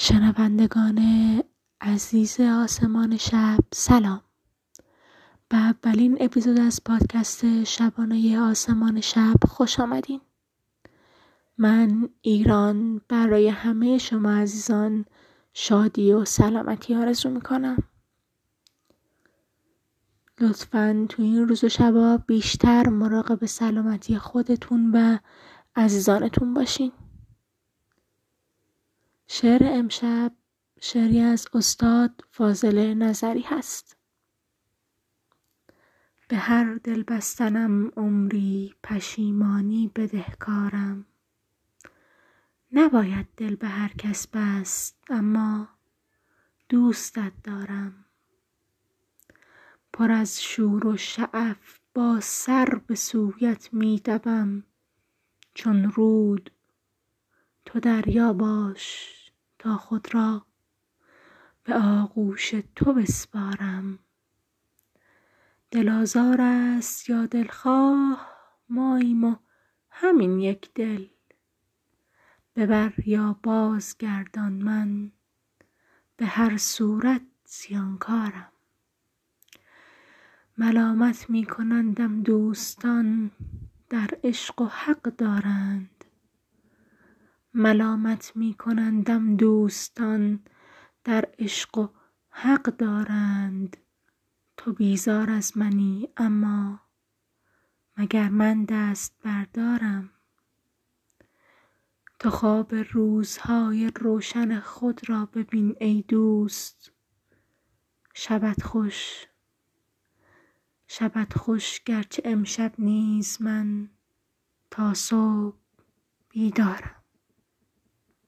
شنوندگان عزیز آسمان شب سلام. به اولین اپیزود از پادکست شبانه آسمان شب خوش آمدین. من ایران برای همه شما عزیزان شادی و سلامتی آرزو می‌کنم. لطفا تو این روز و شبا بیشتر مراقب سلامتی خودتون و عزیزانتون باشین. شعر امشب شعری از استاد فاضل نظری هست. به هر دل بستنم عمری پشیمانی بدهکارم. نباید دل به هر کس بست اما دوستت دارم. پر از شور و شعف با سر به سویت می دوم. چون رود تو دریا باش تا خود را به آغوش تو بسپارم. دل آزار است یا دلخواه ماییم و همین یک دل. ببر یا بازگردان من به هر صورت زیانکارم. ملامت می کنندم دوستان در عشق و حق دارند. ملامت می کنندم دوستان. در عشق و حق دارند. تو بیزار از منی اما مگر من دست بردارم؟ تو خواب روزهای روشن خود را ببین ای دوست. شبت خوش. شبت خوش گرچه امشب نیز من تا صبح بیدارم.